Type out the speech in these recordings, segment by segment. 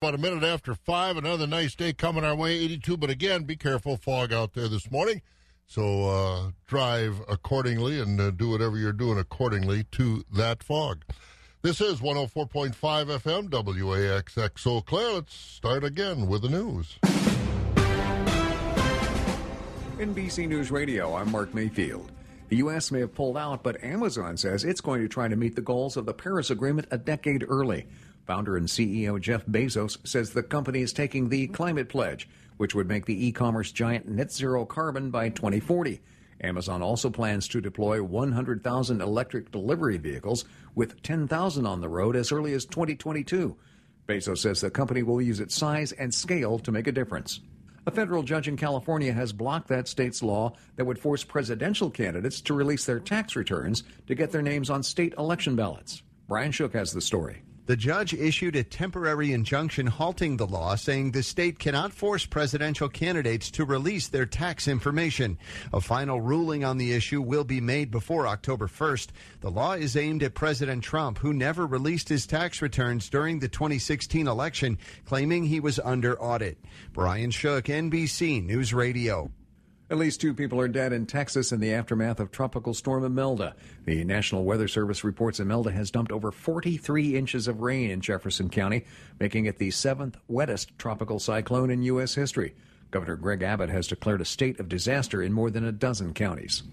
About a minute after five, another nice day coming our way, 82. But again, be careful, fog out there this morning. So uh, drive accordingly and uh, do whatever you're doing accordingly to that fog. This is 104.5 FM, WAXX Eau Claire. Let's start again with the news. NBC News Radio, I'm Mark Mayfield. The U.S. may have pulled out, but Amazon says it's going to try to meet the goals of the Paris Agreement a decade early. Founder and CEO Jeff Bezos says the company is taking the climate pledge, which would make the e commerce giant net zero carbon by 2040. Amazon also plans to deploy 100,000 electric delivery vehicles, with 10,000 on the road as early as 2022. Bezos says the company will use its size and scale to make a difference. A federal judge in California has blocked that state's law that would force presidential candidates to release their tax returns to get their names on state election ballots. Brian Shook has the story. The judge issued a temporary injunction halting the law, saying the state cannot force presidential candidates to release their tax information. A final ruling on the issue will be made before October 1st. The law is aimed at President Trump, who never released his tax returns during the 2016 election, claiming he was under audit. Brian Shook, NBC News Radio. At least two people are dead in Texas in the aftermath of Tropical Storm Imelda. The National Weather Service reports Imelda has dumped over 43 inches of rain in Jefferson County, making it the seventh wettest tropical cyclone in U.S. history. Governor Greg Abbott has declared a state of disaster in more than a dozen counties.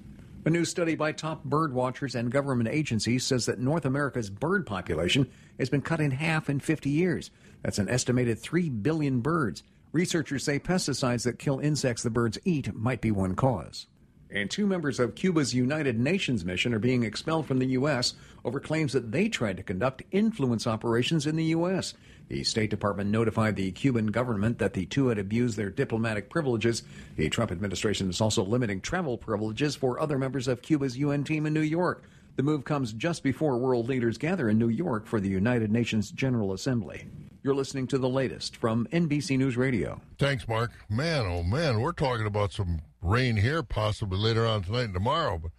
A new study by top bird watchers and government agencies says that North America's bird population has been cut in half in 50 years. That's an estimated 3 billion birds. Researchers say pesticides that kill insects the birds eat might be one cause. And two members of Cuba's United Nations mission are being expelled from the U.S. over claims that they tried to conduct influence operations in the U.S. The State Department notified the Cuban government that the two had abused their diplomatic privileges. The Trump administration is also limiting travel privileges for other members of Cuba's UN team in New York. The move comes just before world leaders gather in New York for the United Nations General Assembly. You're listening to the latest from NBC News Radio. Thanks, Mark. Man, oh man, we're talking about some rain here possibly later on tonight and tomorrow. But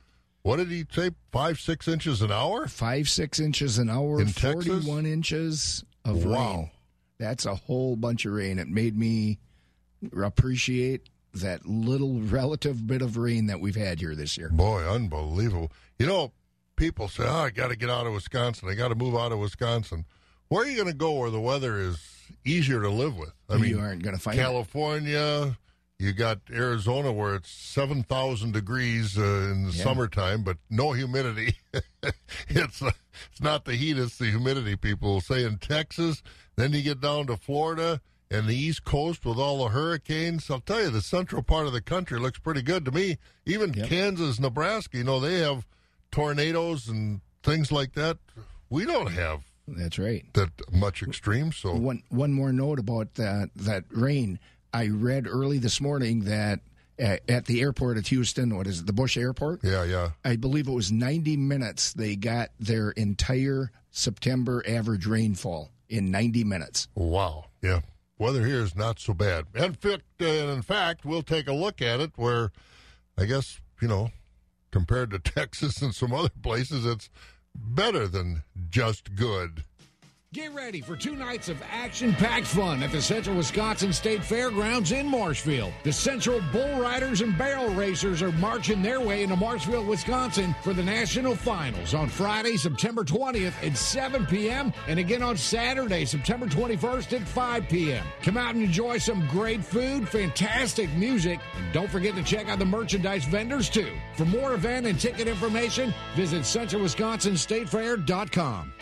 what did he say? Five, six inches an hour? Five, six inches an hour. In 41 Texas? inches of Wow. rain. That's a whole bunch of rain. It made me appreciate that little relative bit of rain that we've had here this year. Boy, unbelievable. You know, people say, oh, I got to get out of Wisconsin. I got to move out of Wisconsin. Where are you going to go where the weather is easier to live with? I You mean, aren't gonna find it. California. You got Arizona where it's 7,000 degrees uh, in the Yeah. summertime, but no humidity. it's uh, it's not the heat, it's the humidity, people will say. In Texas, then you get down to Florida and the East Coast with all the hurricanes. I'll tell you, the central part of the country looks pretty good to me. Even Yep. Kansas, Nebraska, you know, they have tornadoes and things like that. We don't have That's right. that much extreme, so One one more note about that that rain. I read early this morning that at, at the airport at Houston, what is it, the Bush Airport? yeah, yeah. I believe it was 90 minutes they got their entire September average rainfall in 90 minutes. Wow. Yeah. Weather here is not so bad. And uh, in fact, we'll take a look at it where I guess, you know, compared to Texas and some other places, it's better than just good. Get ready for two nights of action packed fun at the Central Wisconsin State Fairgrounds in Marshfield. The Central Bull Riders and Barrel Racers are marching their way into Marshfield, Wisconsin for the national finals on Friday, September 20th at 7 p.m. and again on Saturday, September 21st at 5 p.m. Come out and enjoy some great food, fantastic music, and don't forget to check out the merchandise vendors too. For more event and ticket information, visit centralwisconsinstatefair.com.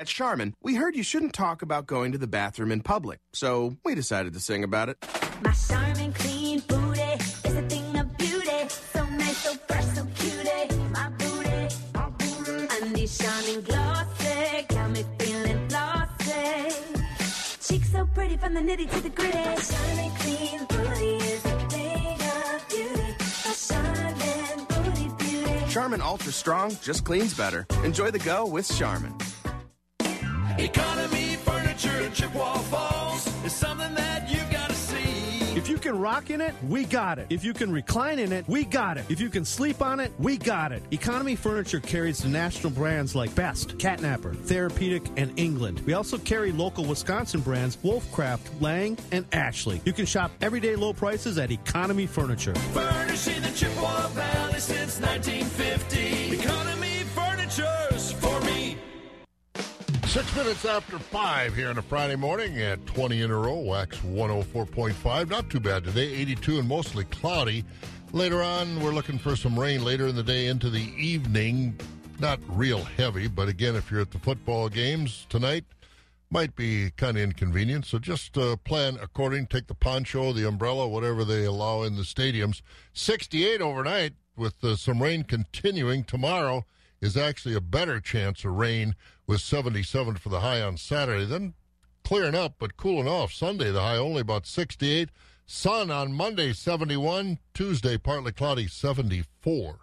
At Charmin, we heard you shouldn't talk about going to the bathroom in public, so we decided to sing about it. My Charmin clean booty is a thing of beauty. So nice, so fresh, so cutie. My booty, my booty. And these shining glossy got me feeling flossy. Cheeks so pretty from the nitty to the gritty. Charmin clean booty is a thing of beauty. My Charmin booty beauty. Charmin Ultra Strong just cleans better. Enjoy the go with Charmin. Economy Furniture in Chippewa Falls is something that you've got to see. If you can rock in it, we got it. If you can recline in it, we got it. If you can sleep on it, we got it. Economy Furniture carries the national brands like Best, Catnapper, Therapeutic, and England. We also carry local Wisconsin brands Wolfcraft, Lang, and Ashley. You can shop everyday low prices at Economy Furniture. Furnishing the Chippewa Valley since 1950. Economy Six minutes after five here on a Friday morning at 20 in a row, Wax 104.5. Not too bad today, 82 and mostly cloudy. Later on, we're looking for some rain later in the day into the evening. Not real heavy, but again, if you're at the football games tonight, might be kind of inconvenient. So just uh, plan according. Take the poncho, the umbrella, whatever they allow in the stadiums. 68 overnight with uh, some rain continuing tomorrow is actually a better chance of rain with 77 for the high on Saturday. Then clearing up, but cooling off. Sunday, the high only about 68. Sun on Monday, 71. Tuesday, partly cloudy, 74.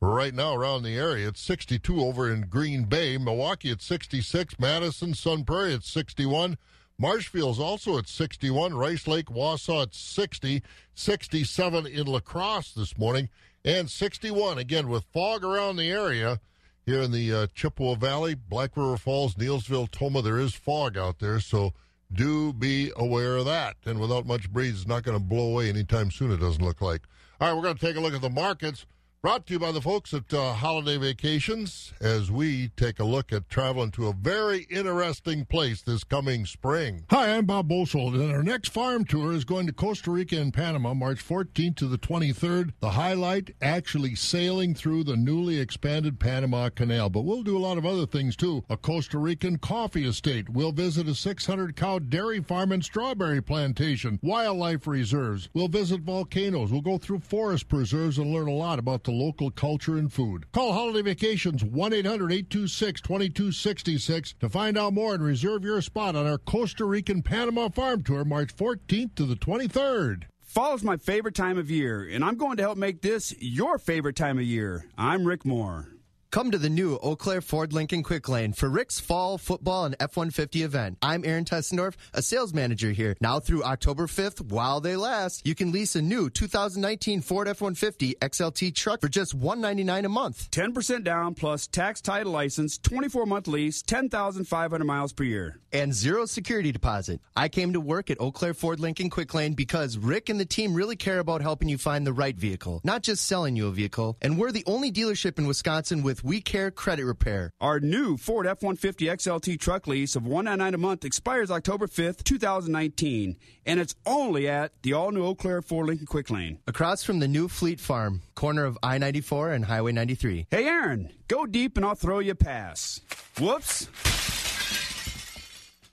Right now, around the area, it's 62 over in Green Bay. Milwaukee at 66. Madison, Sun Prairie at 61. Marshfield's also at 61. Rice Lake, Wausau at 60. 67 in La Crosse this morning. And 61, again, with fog around the area here in the uh, Chippewa Valley, Black River Falls, Neillsville, Tomah. There is fog out there, so do be aware of that. And without much breeze, it's not going to blow away anytime soon, it doesn't look like. All right, we're going to take a look at the markets. Brought to you by the folks at uh, Holiday Vacations as we take a look at traveling to a very interesting place this coming spring. Hi, I'm Bob Bosold, and our next farm tour is going to Costa Rica and Panama, March 14th to the 23rd. The highlight actually sailing through the newly expanded Panama Canal, but we'll do a lot of other things too. A Costa Rican coffee estate. We'll visit a 600 cow dairy farm and strawberry plantation, wildlife reserves. We'll visit volcanoes. We'll go through forest preserves and learn a lot about the local culture and food. Call Holiday Vacations 1 800 826 2266 to find out more and reserve your spot on our Costa Rican Panama farm tour March 14th to the 23rd. Fall is my favorite time of year, and I'm going to help make this your favorite time of year. I'm Rick Moore. Come to the new Eau Claire Ford Lincoln Quick Lane for Rick's Fall Football and F-150 event. I'm Aaron Tessendorf, a sales manager here. Now through October 5th, while they last, you can lease a new 2019 Ford F-150 XLT truck for just 199 a month. 10% down plus tax title license, 24 month lease, 10,500 miles per year. And zero security deposit. I came to work at Eau Claire Ford Lincoln Quick Lane because Rick and the team really care about helping you find the right vehicle, not just selling you a vehicle. And we're the only dealership in Wisconsin with We Care Credit Repair. Our new Ford F-150 XLT truck lease of 199 a month expires October 5th, 2019, and it's only at the all-new Eau Claire Ford Lincoln Quick Lane. Across from the new Fleet Farm, corner of I-94 and Highway 93. Hey, Aaron, go deep and I'll throw you a pass. Whoops.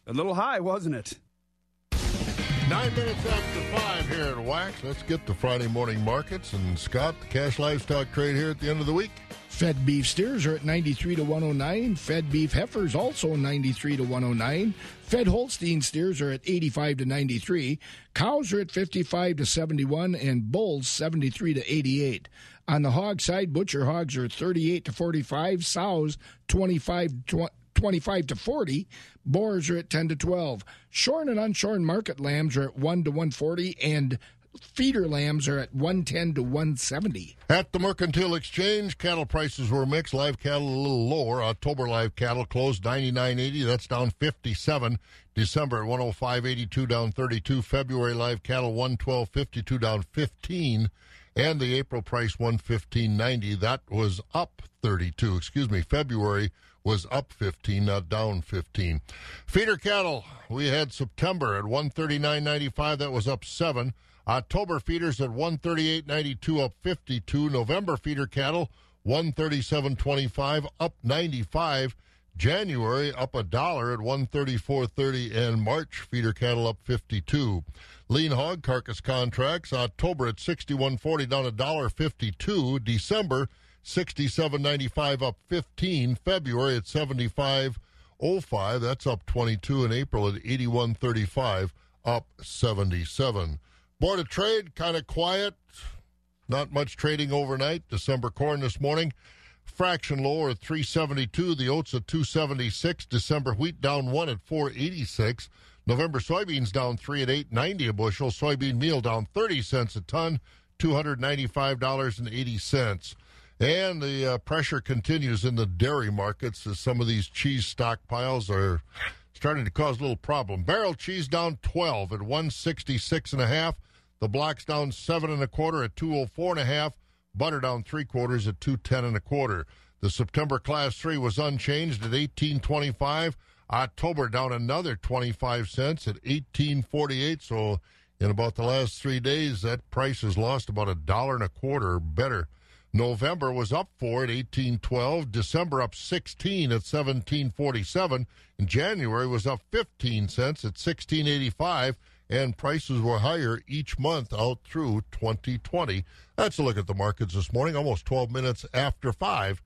A little high, wasn't it? Nine minutes after five here at Wax. Let's get to Friday morning markets. And Scott, the cash livestock trade here at the end of the week. Fed beef steers are at 93 to 109. Fed beef heifers also 93 to 109. Fed Holstein steers are at 85 to 93. Cows are at 55 to 71 and bulls 73 to 88. On the hog side, butcher hogs are 38 to 45, sows 25 to 25 to 40. Boars are at 10 to 12. Shorn and unshorn market lambs are at 1 to 140 and feeder lambs are at 110 to 170. At the Mercantile Exchange, cattle prices were mixed. Live cattle a little lower. October live cattle closed 99.80. That's down 57. December at 105.82, down 32. February live cattle 112.52, down 15. And the April price 115.90. That was up 32. Excuse me. February was up 15, not down 15. Feeder cattle, we had September at 139.95. That was up 7. October feeders at 138.92 up 52. November feeder cattle 137.25 up 95. January up a dollar at 134.30 and March feeder cattle up 52. Lean hog carcass contracts October at 61.40 down a dollar 52. December 67.95 up 15. February at 75.05 that's up 22 and April at 81.35 up 77. Board of Trade, kind of quiet. Not much trading overnight. December corn this morning, fraction lower at 372. The oats at 276. December wheat down one at 486. November soybeans down three at eight ninety a bushel. Soybean meal down thirty cents a ton, two hundred ninety five dollars and the uh, pressure continues in the dairy markets as some of these cheese stockpiles are starting to cause a little problem. Barrel cheese down twelve at one sixty six and a half. The blocks down seven and a quarter at two oh four and a half. Butter down three quarters at two ten and a quarter. The September class three was unchanged at eighteen twenty five. October down another 25 cents at 1848. So in about the last three days, that price has lost about a dollar and a quarter better. November was up four at 1812. December up 16 at 1747. And January was up 15 cents at 1685. And prices were higher each month out through 2020. That's a look at the markets this morning, almost 12 minutes after 5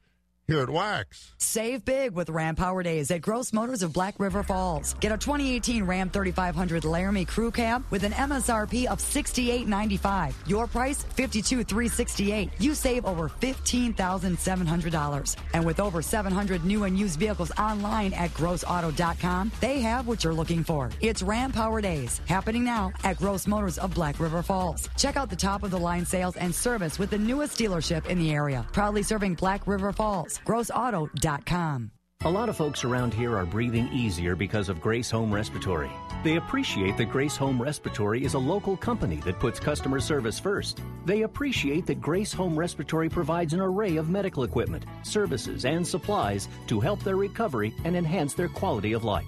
here at Wax. Save big with Ram Power Days at Gross Motors of Black River Falls. Get a 2018 Ram 3500 Laramie Crew Cab with an MSRP of $68.95. Your price $52,368. You save over $15,700. And with over 700 new and used vehicles online at grossauto.com, they have what you're looking for. It's Ram Power Days happening now at Gross Motors of Black River Falls. Check out the top of the line sales and service with the newest dealership in the area. Proudly serving Black River Falls. GrossAuto.com. A lot of folks around here are breathing easier because of Grace Home Respiratory. They appreciate that Grace Home Respiratory is a local company that puts customer service first. They appreciate that Grace Home Respiratory provides an array of medical equipment, services, and supplies to help their recovery and enhance their quality of life.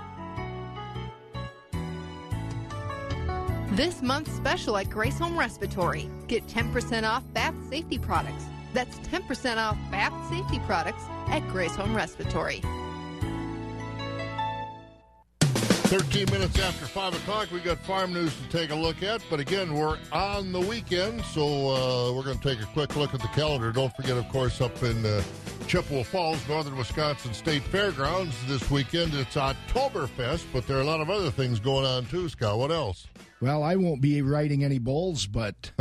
This month's special at Grace Home Respiratory. Get 10% off bath safety products. That's 10% off bath safety products at Grace Home Respiratory. 13 minutes after 5 o'clock, we got farm news to take a look at. But again, we're on the weekend, so uh, we're going to take a quick look at the calendar. Don't forget, of course, up in uh, Chippewa Falls, Northern Wisconsin State Fairgrounds this weekend, it's Oktoberfest, but there are a lot of other things going on too, Scott. What else? Well, I won't be riding any bulls, but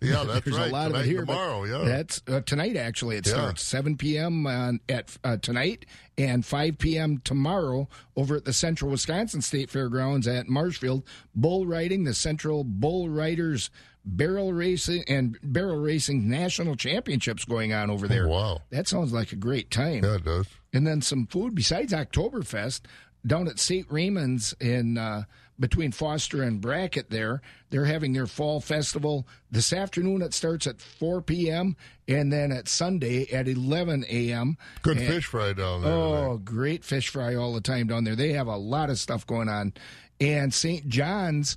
yeah, that's there's right. a lot Tonight of it here. tomorrow, yeah. that's uh, tonight. Actually, it Yeah. starts 7 p.m. On, at uh, tonight and 5 p.m. tomorrow over at the Central Wisconsin State Fairgrounds at Marshfield. Bull riding, the Central Bull Riders Barrel Racing and Barrel Racing National Championships going on over there. Oh, wow, that sounds like a great time. Yeah, it does. And then some food besides Oktoberfest down at St. Raymond's in uh, between Foster and Brackett. There, they're having their fall festival this afternoon. It starts at 4 p.m. and then at Sunday at 11 a.m. Good And- fish fry down there. Oh, great fish fry all the time down there. They have a lot of stuff going on. And St. John's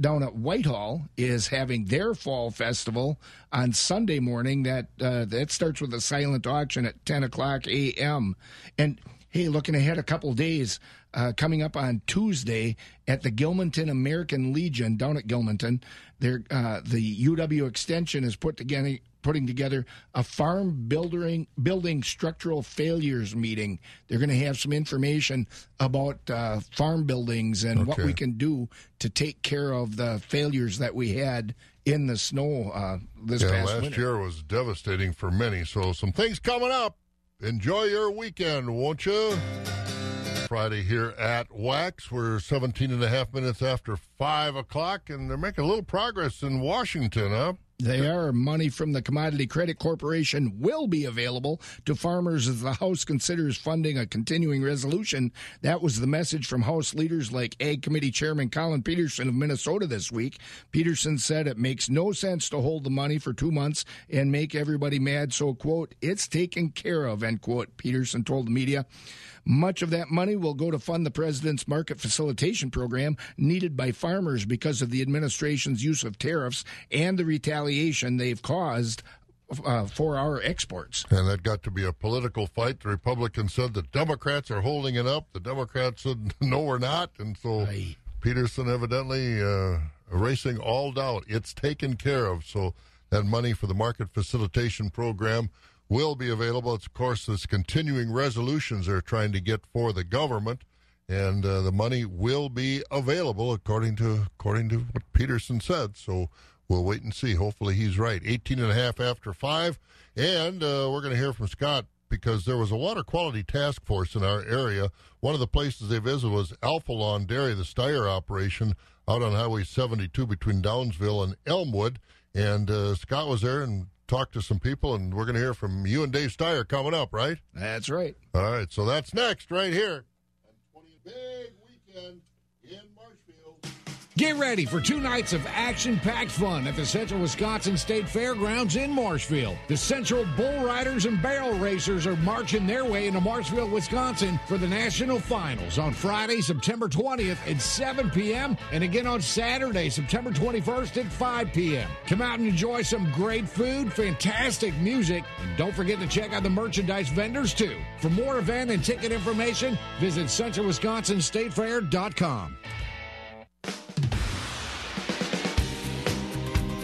down at Whitehall is having their fall festival on Sunday morning. That uh, that starts with a silent auction at 10 o'clock a.m. And hey, looking ahead a couple days, uh, coming up on Tuesday at the Gilmanton American Legion down at Gilmanton, there uh, the UW Extension is put together putting together a farm building building structural failures meeting. They're going to have some information about uh, farm buildings and what we can do to take care of the failures that we had in the snow uh, this yeah, past last winter. year was devastating for many. So some things coming up. Enjoy your weekend, won't you? Friday here at Wax. We're 17 and a half minutes after 5 o'clock, and they're making a little progress in Washington, huh? They are. Money from the Commodity Credit Corporation will be available to farmers as the House considers funding a continuing resolution. That was the message from House leaders like Ag Committee Chairman Collin Peterson of Minnesota this week. Peterson said it makes no sense to hold the money for two months and make everybody mad. So, quote, it's taken care of, end quote, Peterson told the media. Much of that money will go to fund the president's market facilitation program needed by farmers because of the administration's use of tariffs and the retaliation they've caused uh, for our exports. And that got to be a political fight. The Republicans said the Democrats are holding it up. The Democrats said, no, we're not. And so Peterson evidently uh, erasing all doubt. It's taken care of. So that money for the market facilitation program will be available. It's, of course, this continuing resolutions they're trying to get for the government, and uh, the money will be available according to according to what Peterson said. So we'll wait and see. Hopefully he's right. 18 and a half after 5. And uh, we're going to hear from Scott because there was a water quality task force in our area. One of the places they visited was Alpha Lawn Dairy, the Steyer operation out on Highway 72 between Downsville and Elmwood. And uh, Scott was there and talked to some people, and we're going to hear from you and Dave Steyer coming up, right? That's right. All right, so that's next right here. Big weekend. Get ready for two nights of action packed fun at the Central Wisconsin State Fairgrounds in Marshfield. The Central Bull Riders and Barrel Racers are marching their way into Marshfield, Wisconsin for the national finals on Friday, September 20th at 7 p.m. and again on Saturday, September 21st at 5 p.m. Come out and enjoy some great food, fantastic music, and don't forget to check out the merchandise vendors too. For more event and ticket information, visit centralwisconsinstatefair.com.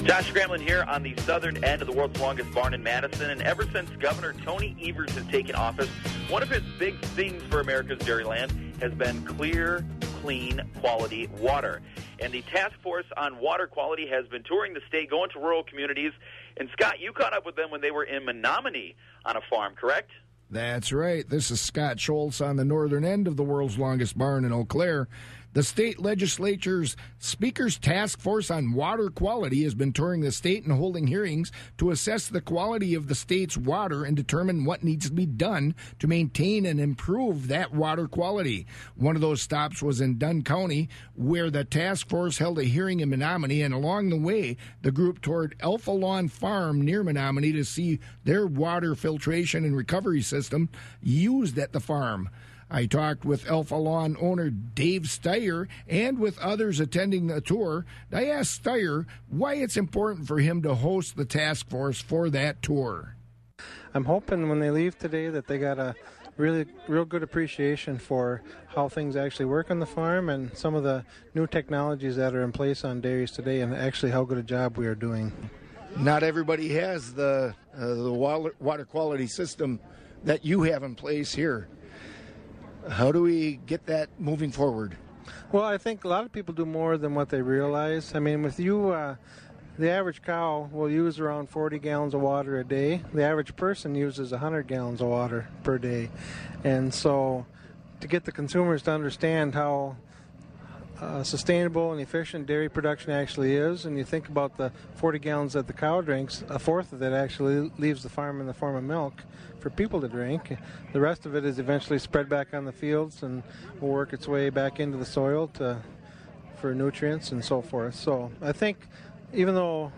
Josh Scramlin here on the southern end of the world's longest barn in Madison. And ever since Governor Tony Evers has taken office, one of his big things for America's dairyland has been clear, clean, quality water. And the task force on water quality has been touring the state, going to rural communities. And Scott, you caught up with them when they were in Menomonie on a farm, correct? That's right. This is Scott Schultz on the northern end of the world's longest barn in Eau Claire. The state legislature's Speaker's Task Force on Water Quality has been touring the state and holding hearings to assess the quality of the state's water and determine what needs to be done to maintain and improve that water quality. One of those stops was in Dunn County, where the task force held a hearing in Menomonie, and along the way, the group toured Alpha Lawn Farm near Menomonie to see their water filtration and recovery system used at the farm. I talked with Alpha Lawn owner Dave Steyer and with others attending the tour. I asked Steyer why it's important for him to host the task force for that tour. I'm hoping when they leave today that they got a really real good appreciation for how things actually work on the farm and some of the new technologies that are in place on dairies today and actually how good a job we are doing. Not everybody has the uh, the water, water quality system that you have in place here. How do we get that moving forward? Well, I think a lot of people do more than what they realize. I mean, with you, uh, the average cow will use around 40 gallons of water a day. The average person uses 100 gallons of water per day. And so, to get the consumers to understand how uh, sustainable and efficient dairy production actually is, and you think about the 40 gallons that the cow drinks, a fourth of that actually leaves the farm in the form of milk for people to drink. The rest of it is eventually spread back on the fields and will work its way back into the soil to for nutrients and so forth. So I think even though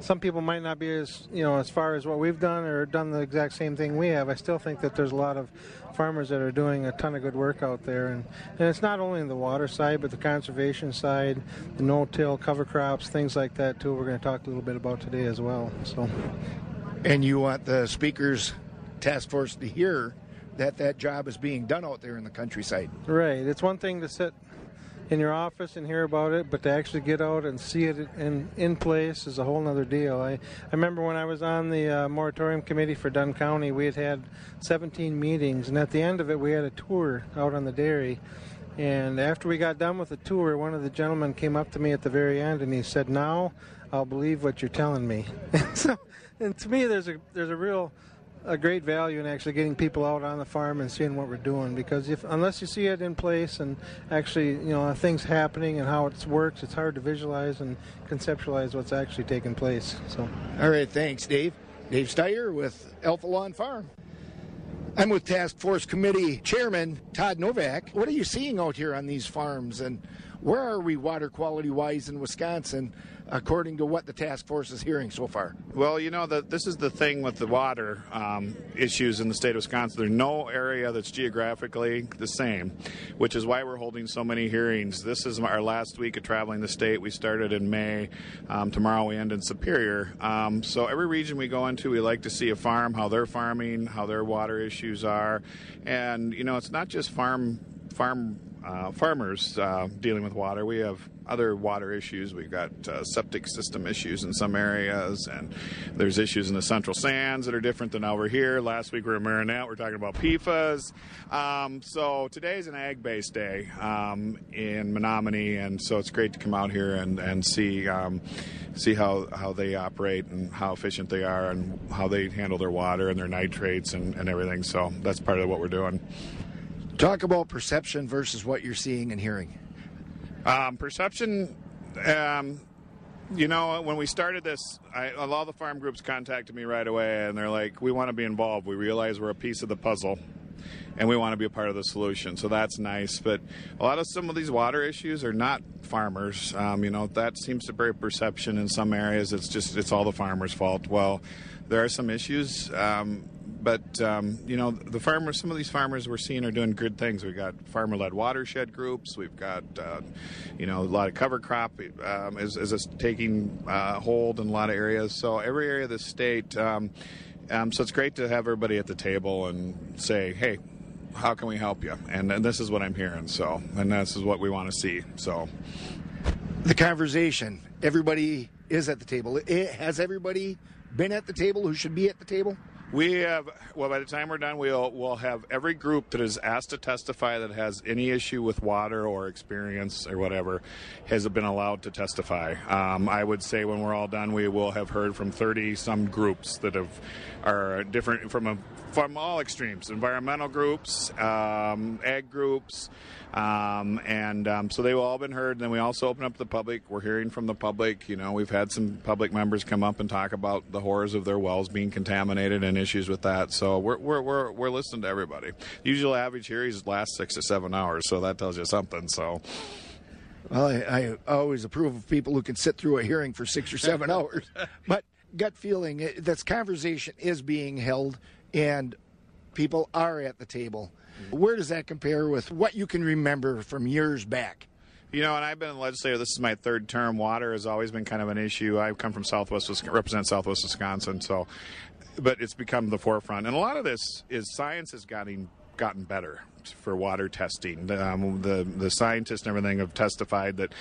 some people might not be as you know as far as what we've done or done the exact same thing we have, I still think that there's a lot of farmers that are doing a ton of good work out there, and, and it's not only in the water side, but the conservation side, the no-till cover crops, things like that too. We're going to talk a little bit about today as well. So, And you want the speakers task force to hear that that job is being done out there in the countryside. right, it's one thing to sit in your office and hear about it, but to actually get out and see it in in place is a whole other deal. I, I remember when I was on the uh, moratorium committee for Dunn County, we had had 17 meetings, and at the end of it, we had a tour out on the dairy. And after we got done with the tour, one of the gentlemen came up to me at the very end and he said, "Now I'll believe what you're telling me." so, and to me, there's a there's a real a great value in actually getting people out on the farm and seeing what we're doing because if unless you see it in place and actually you know things happening and how it works it's hard to visualize and conceptualize what's actually taking place so All right, thanks, Dave. Dave Steyer with Alpha Lawn Farm. I'm with Task Force Committee Chairman Todd Novak. What are you seeing out here on these farms, and where are we water quality wise in Wisconsin, according to what the task force is hearing so far? Well, you know, the, this is the thing with the water um, issues in the state of Wisconsin. There's no area that's geographically the same, which is why we're holding so many hearings. This is our last week of traveling the state. We started in May. Um, tomorrow we end in Superior. Um, so every region we go into, we like to see a farm, how they're farming, how their water issues are. And, you know, it's not just farm farm uh, farmers uh, dealing with water. We have other water issues. We've got uh, septic system issues in some areas, and there's issues in the central sands that are different than over here. Last week we were in Marinette. We're talking about PFAS. Um, so today's an ag-based day um, in Menomonie, and so it's great to come out here and and see um, see how how they operate and how efficient they are and how they handle their water and their nitrates and, and everything. So that's part of what we're doing. Talk about perception versus what you're seeing and hearing. Um, perception, um, you know, when we started this, I, a lot of the farm groups contacted me right away, and they're like, "We want to be involved. We realize we're a piece of the puzzle." And we want to be a part of the solution, so that's nice. But a lot of some of these water issues are not farmers. Um, you know, that seems to be perception in some areas. It's just it's all the farmers' fault. Well, there are some issues. Um, but um, you know the farmers some of these farmers we're seeing are doing good things we've got farmer-led watershed groups we've got uh, you know a lot of cover crop um, is, is taking uh, hold in a lot of areas so every area of the state um, um, so it's great to have everybody at the table and say hey how can we help you and, and this is what i'm hearing so and this is what we want to see so The conversation. Everybody is at the table. It, has everybody been at the table who should be at the table? We have, well, by the time we're done, we'll, we'll have every group that is asked to testify that has any issue with water or experience or whatever has been allowed to testify. Um, I would say when we're all done, we will have heard from 30 some groups that have are different from a, from all extremes environmental groups, um, ag groups, um, and um, so they've all been heard. And then we also open up the public. We're hearing from the public. You know, we've had some public members come up and talk about the horrors of their wells being contaminated and issues with that. So we're we're we're, we're listening to everybody. Usual average hearings last six to seven hours, so that tells you something. So. Well, I, I always approve of people who can sit through a hearing for six or seven hours. But gut feeling, eh, this conversation is being held and people are at the table. Where does that compare with what you can remember from years back? You know, and I've been in the legislature. This is my third term. Water has always been kind of an issue. I come from Southwest, Wisconsin, represent Southwest Wisconsin, so, but it's become the forefront. And a lot of this is science has gotten gotten better for water testing. Um, the the scientists and everything have testified that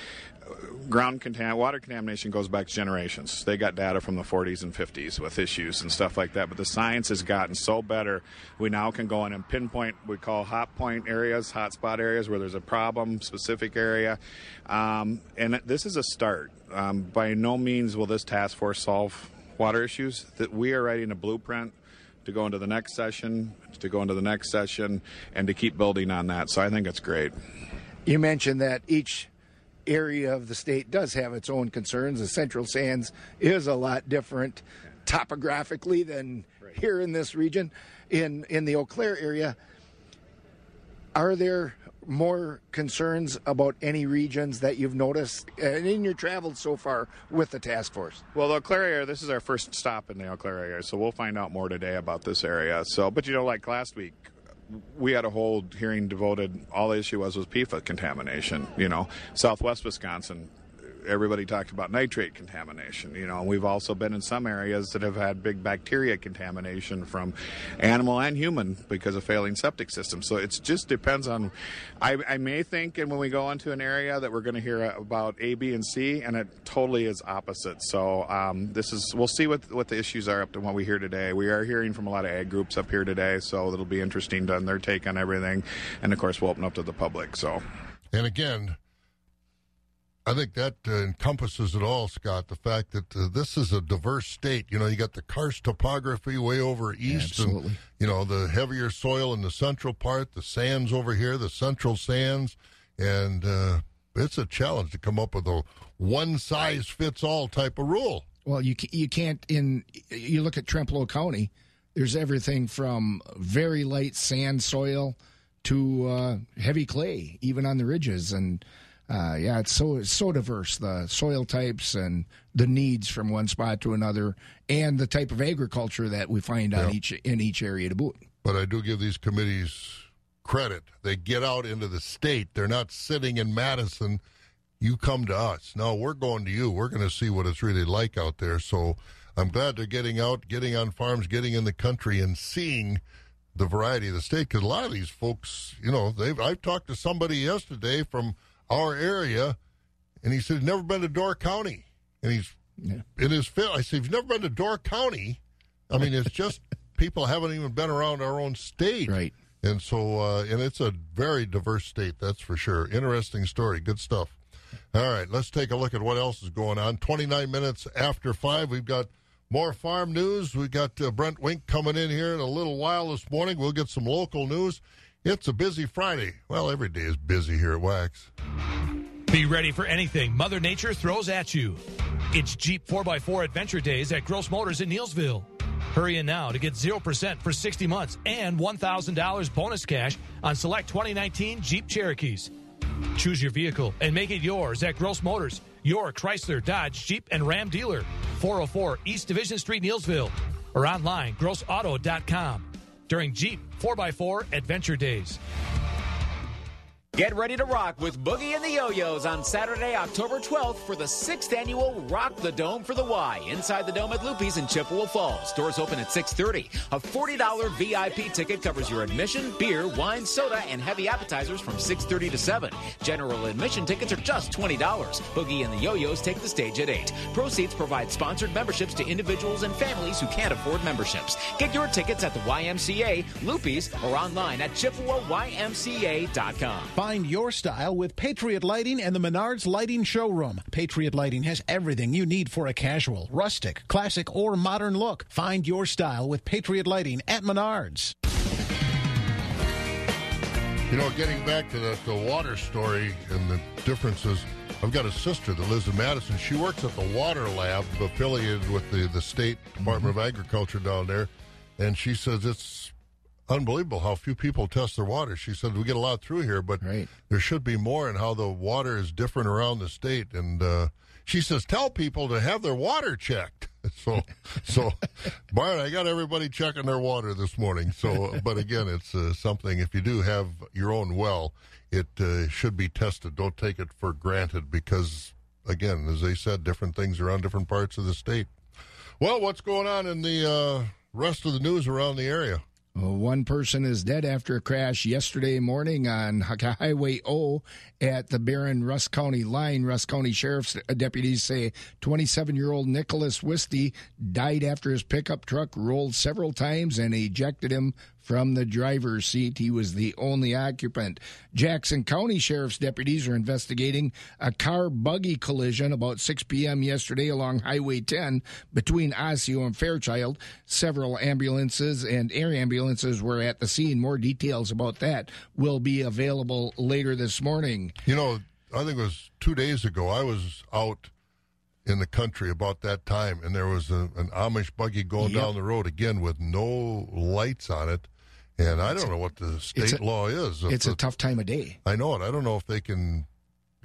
uh, ground water contamination goes back generations. They got data from the 40s and 50s with issues and stuff like that. But the science has gotten so better, we now can go in and pinpoint. We call hot point areas, hot spot areas where there's a problem, specific area, um, and this is a start. Um, by no means will this task force solve water issues. That we are writing a blueprint to go into the next session, to go into the next session, and to keep building on that. So I think it's great. You mentioned that each area of the state does have its own concerns. The Central Sands is a lot different topographically than here in this region. In in the Eau Claire area, are there more concerns about any regions that you've noticed uh, in your travels so far with the task force? Well, the Eau Claire area, this is our first stop in the Eau Claire area, so we'll find out more today about this area. So, but you know, like last week, we had a whole hearing devoted. All the issue was was PFAS contamination. You know, Southwest Wisconsin. Everybody talked about nitrate contamination, you know, and we've also been in some areas that have had big bacteria contamination from animal and human because of failing septic systems. So it just depends on. I, I may think, and when we go into an area, that we're going to hear about A, B, and C, and it totally is opposite. So um, this is we'll see what what the issues are up to what we hear today. We are hearing from a lot of ag groups up here today, so it'll be interesting to their take on everything, and of course we'll open up to the public. So. And again, I think that uh, encompasses it all, Scott. The fact that uh, this is a diverse state. You know, you got the karst topography way over east, Absolutely. and you know the heavier soil in the central part, the sands over here, the central sands, and uh, it's a challenge to come up with a one size fits all type of rule. Well, you you can't in you look at Trempealeau County. There's everything from very light sand soil to uh, heavy clay, even on the ridges, and uh, yeah, it's so it's so diverse the soil types and the needs from one spot to another, and the type of agriculture that we find on Yeah. each in each area to boot. But I do give these committees credit. They get out into the state. They're not sitting in Madison. You come to us. No, we're going to you. We're going to see what it's really like out there. So I'm glad they're getting out, getting on farms, getting in the country, and seeing the variety of the state because a lot of these folks, you know, they've. I've talked to somebody yesterday from our area, and he said he's never been to Door County, and he's in his fit. I said, if "You've never been to Door County? I mean, it's just people haven't even been around our own state, right?" And so, uh, and it's a very diverse state, that's for sure. Interesting story, good stuff. All right, let's take a look at what else is going on. 29 minutes after 5, we've got more farm news. We've got uh, Brent Wink coming in here in a little while this morning. We'll get some local news. It's a busy Friday. Well, every day is busy here at Wax. Be ready for anything Mother Nature throws at you. It's Jeep 4x4 Adventure Days at Gross Motors in Neillsville. Hurry in now to get 0% for 60 months and $1,000 bonus cash on select 2019 Jeep Cherokees. Choose your vehicle and make it yours at Gross Motors, your Chrysler, Dodge, Jeep, and Ram dealer. 404 East Division Street, Neillsville. Or online, grossauto.com. During Jeep 4x4 Adventure Days. Get ready to rock with Boogie and the Yo-Yos on Saturday, October 12th for the sixth annual Rock the Dome for the Y inside the Dome at Loopy's in Chippewa Falls. Doors open at 6:30. A $40 VIP ticket covers your admission, beer, wine, soda, and heavy appetizers from 6:30 to 7. General admission tickets are just $20. Boogie and the Yo-Yos take the stage at 8. Proceeds provide sponsored memberships to individuals and families who can't afford memberships. Get your tickets at the YMCA, Loopy's, or online at ChippewaYMCA.com. Find your style with Patriot Lighting and the Menards Lighting Showroom. Patriot Lighting has everything you need for a casual, rustic, classic, or modern look. Find your style with Patriot Lighting at Menards. You know, getting back to the, the water story and the differences, I've got a sister that lives in Madison. She works at the water lab affiliated with the, the state Department of Agriculture down there. And she says it's unbelievable how few people test their water. She said we get a lot through here, but there should be more in how the water is different around the state. And uh, she says tell people to have their water checked. So, so Bart, I got everybody checking their water this morning. So, but again, it's uh, something. If you do have your own well, it uh, should be tested. Don't take it for granted because, again, as they said, different things around different parts of the state. Well, what's going on in the uh, rest of the news around the area? One person is dead after a crash yesterday morning on Highway O at the Barron Rusk County line. Rusk County Sheriff's deputies say 27 year old Nicholas Wisty died after his pickup truck rolled several times and ejected him from the driver's seat. He was the only occupant. Jackson County Sheriff's deputies are investigating a car buggy collision about 6 p.m. yesterday along Highway 10 between Osseo and Fairchild. Several ambulances and air ambulances were at the scene. More details about that will be available later this morning. You know, I think it was two days ago. I was out in the country about that time, and there was a, an Amish buggy going Yep. down the road again with no lights on it. And I don't know what the state a- law is. It's a tough time of day. I know it. I don't know if they can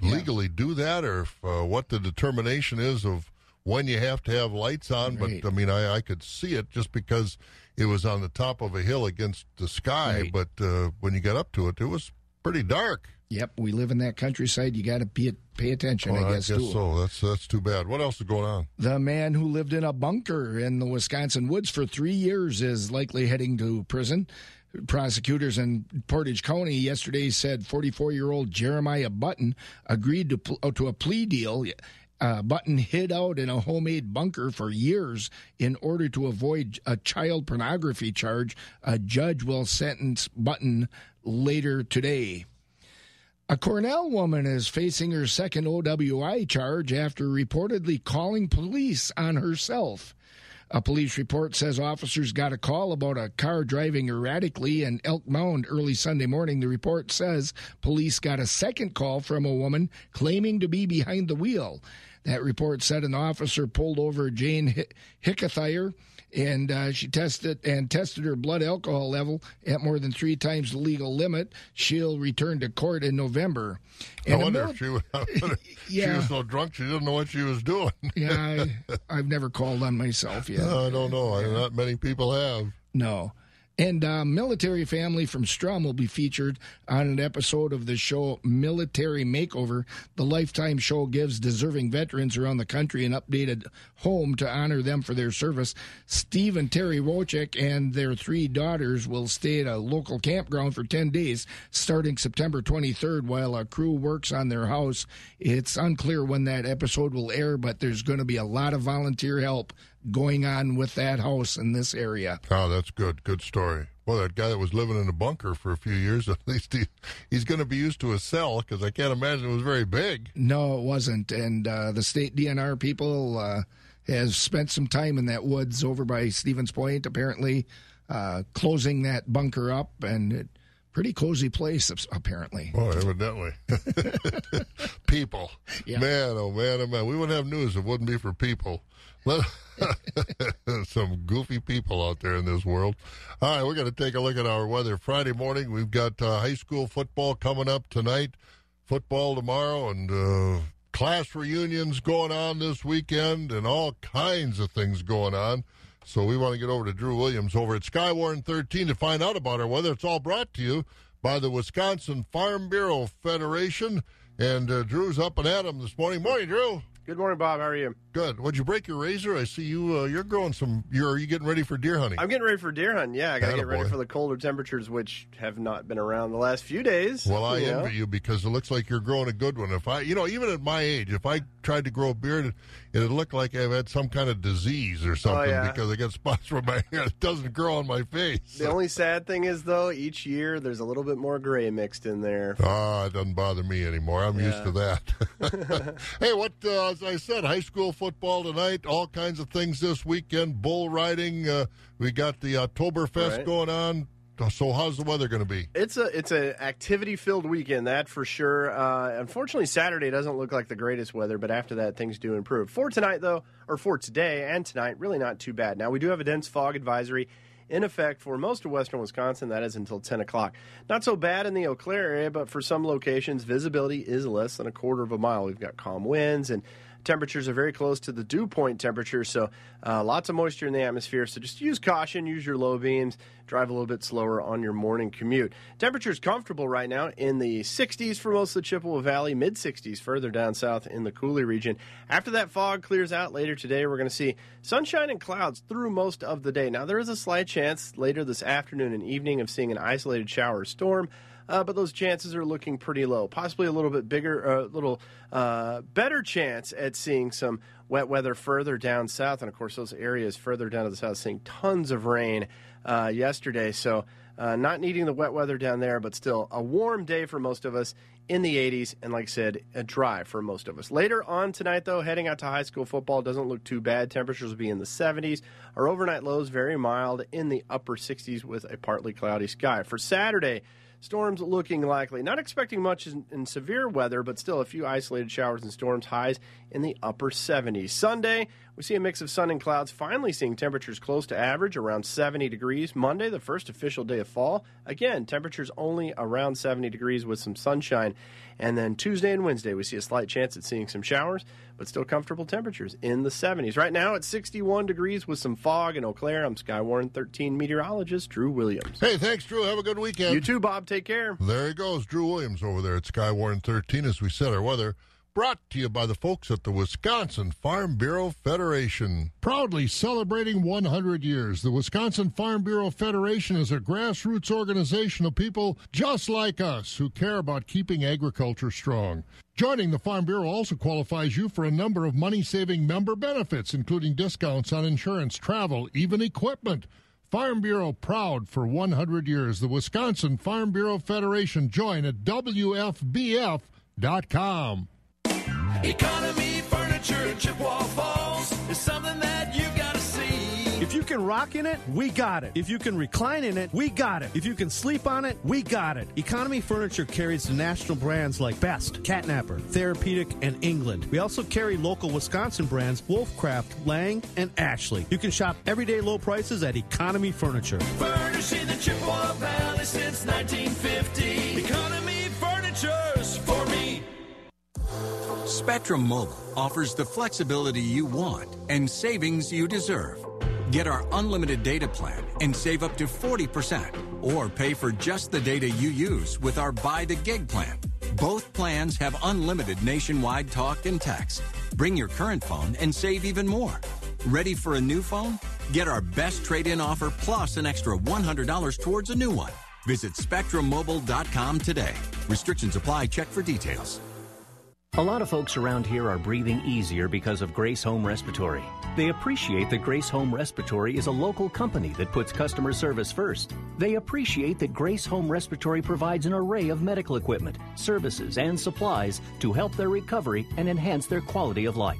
legally do that or if, uh, what the determination is of when you have to have lights on. Right. But I mean, I, I could see it just because it was on the top of a hill against the sky. Right. But uh, when you got up to it, it was pretty dark. Yep, we live in that countryside. You got to be pay attention, I guess, too. so. That's that's too bad. What else is going on? The man who lived in a bunker in the Wisconsin woods for three years is likely heading to prison. Prosecutors in Portage County yesterday said 44 year old Jeremiah Button agreed to, uh, to a plea deal. Uh, Button hid out in a homemade bunker for years in order to avoid a child pornography charge. A judge will sentence Button later today. A Cornell woman is facing her second OWI charge after reportedly calling police on herself. A police report says officers got a call about a car driving erratically in Elk Mound early Sunday morning. The report says police got a second call from a woman claiming to be behind the wheel. That report said an officer pulled over Jane Hi- Hickathier and uh, she tested and tested her blood alcohol level at more than three times the legal limit. She'll return to court in November. I And a wonder mil- if she was, she was so drunk she didn't know what she was doing. yeah, I, I've never called on myself yet. I don't know. I- Not many people have. No. And a military family from Strum will be featured on an episode of the show Military Makeover. The Lifetime show gives deserving veterans around the country an updated home to honor them for their service. Steve and Terry Wojcik and their three daughters will stay at a local campground for 10 days starting September 23rd while a crew works on their house. It's unclear when that episode will air, but there's going to be a lot of volunteer help going on with that house in this area. Oh, that's good. Good story. Well, that guy that was living in a bunker for a few years, at least he, he's going to be used to a cell because I can't imagine it was very big. No, it wasn't. And uh, the state DNR people uh, has spent some time in that woods over by Stevens Point, apparently uh, closing that bunker up, and it, pretty cozy place apparently. Oh, evidently. people, man, oh man, oh man, we wouldn't have news if it wouldn't be for people. Some goofy people out there in this world. All right, we're going to take a look at our weather. Friday morning, we've got uh, high school football coming up tonight, football tomorrow, and uh, class reunions going on this weekend, and all kinds of things going on. So we want to get over to Drew Williams over at Skywarn 13 to find out about our weather. It's all brought to you by the Wisconsin Farm Bureau Federation. And uh, Drew's up and at him this morning. Morning, Drew. Good morning, Bob. How are you? Good. Would you break your razor? I see you. Uh, you're growing some. You're are you getting ready for deer hunting? I'm getting ready for deer hunting. Yeah, I got to get ready for the colder temperatures, which have not been around the last few days. Well, I you know. envy you because it looks like you're growing a good one. If I, you know, even at my age, if I tried to grow a beard, it'd look like I've had some kind of disease or something Oh, yeah. because I got spots where my hair doesn't grow on my face. The only sad thing is, though, each year there's a little bit more gray mixed in there. Ah, it doesn't bother me anymore. I'm used to that. hey, what, uh, as I said, high school football tonight, all kinds of things this weekend, bull riding. Uh, we got the Oktoberfest Right. going on. So, how's the weather going to be? It's a it's an activity filled weekend, that for sure. Uh, unfortunately, Saturday doesn't look like the greatest weather, but after that, things do improve. For tonight, though, or for today and tonight, really not too bad. Now we do have a dense fog advisory in effect for most of western Wisconsin. That is until 10 o'clock. Not so bad in the Eau Claire area, but for some locations, visibility is less than a quarter of a mile. We've got calm winds and temperatures are very close to the dew point temperature, so uh, lots of moisture in the atmosphere. So just use caution, use your low beams, drive a little bit slower on your morning commute. Temperatures comfortable right now in the 60s for most of the Chippewa Valley, mid 60s further down south in the Coulee region. After that fog clears out later today, we're going to see sunshine and clouds through most of the day. Now, there is a slight chance later this afternoon and evening of seeing an isolated shower or storm. Uh, but those chances are looking pretty low. Possibly a little bit bigger, a little uh, better chance at seeing some wet weather further down south. And of course, those areas further down to the south seeing tons of rain uh, yesterday. So, uh, not needing the wet weather down there, but still a warm day for most of us in the 80s. And like I said, a dry for most of us. Later on tonight, though, heading out to high school football doesn't look too bad. Temperatures will be in the 70s. Our overnight lows very mild in the upper 60s with a partly cloudy sky. For Saturday, Storms looking likely. Not expecting much in, in severe weather, but still a few isolated showers and storms. Highs in the upper 70s. Sunday, we see a mix of sun and clouds. Finally, seeing temperatures close to average, around 70 degrees. Monday, the first official day of fall. Again, temperatures only around 70 degrees with some sunshine. And then Tuesday and Wednesday, we see a slight chance at seeing some showers, but still comfortable temperatures in the 70s. Right now, it's 61 degrees with some fog in Eau Claire. I'm Skywarn 13 meteorologist Drew Williams. Hey, thanks, Drew. Have a good weekend. You too, Bob. Take care. There he goes, Drew Williams over there at Skywarn 13 as we set our weather. Brought to you by the folks at the Wisconsin Farm Bureau Federation. Proudly celebrating 100 years, the Wisconsin Farm Bureau Federation is a grassroots organization of people just like us who care about keeping agriculture strong. Joining the Farm Bureau also qualifies you for a number of money saving member benefits, including discounts on insurance, travel, even equipment. Farm Bureau proud for 100 years. The Wisconsin Farm Bureau Federation. Join at WFBF.com. Economy Furniture in Chippewa Falls is something that you've gotta see. If you can rock in it, we got it. If you can recline in it, we got it. If you can sleep on it, we got it. Economy Furniture carries the national brands like Best, Catnapper, Therapeutic, and England. We also carry local Wisconsin brands Wolfcraft, Lang, and Ashley. You can shop everyday low prices at Economy Furniture. Furnishing the Chippewa Valley since 1950. Economy me. Spectrum Mobile offers the flexibility you want and savings you deserve. Get our unlimited data plan and save up to 40%, or pay for just the data you use with our Buy the Gig plan. Both plans have unlimited nationwide talk and text. Bring your current phone and save even more. Ready for a new phone? Get our best trade in offer plus an extra $100 towards a new one. Visit SpectrumMobile.com today. Restrictions apply. Check for details. A lot of folks around here are breathing easier because of Grace Home Respiratory. They appreciate that Grace Home Respiratory is a local company that puts customer service first. They appreciate that Grace Home Respiratory provides an array of medical equipment, services, and supplies to help their recovery and enhance their quality of life.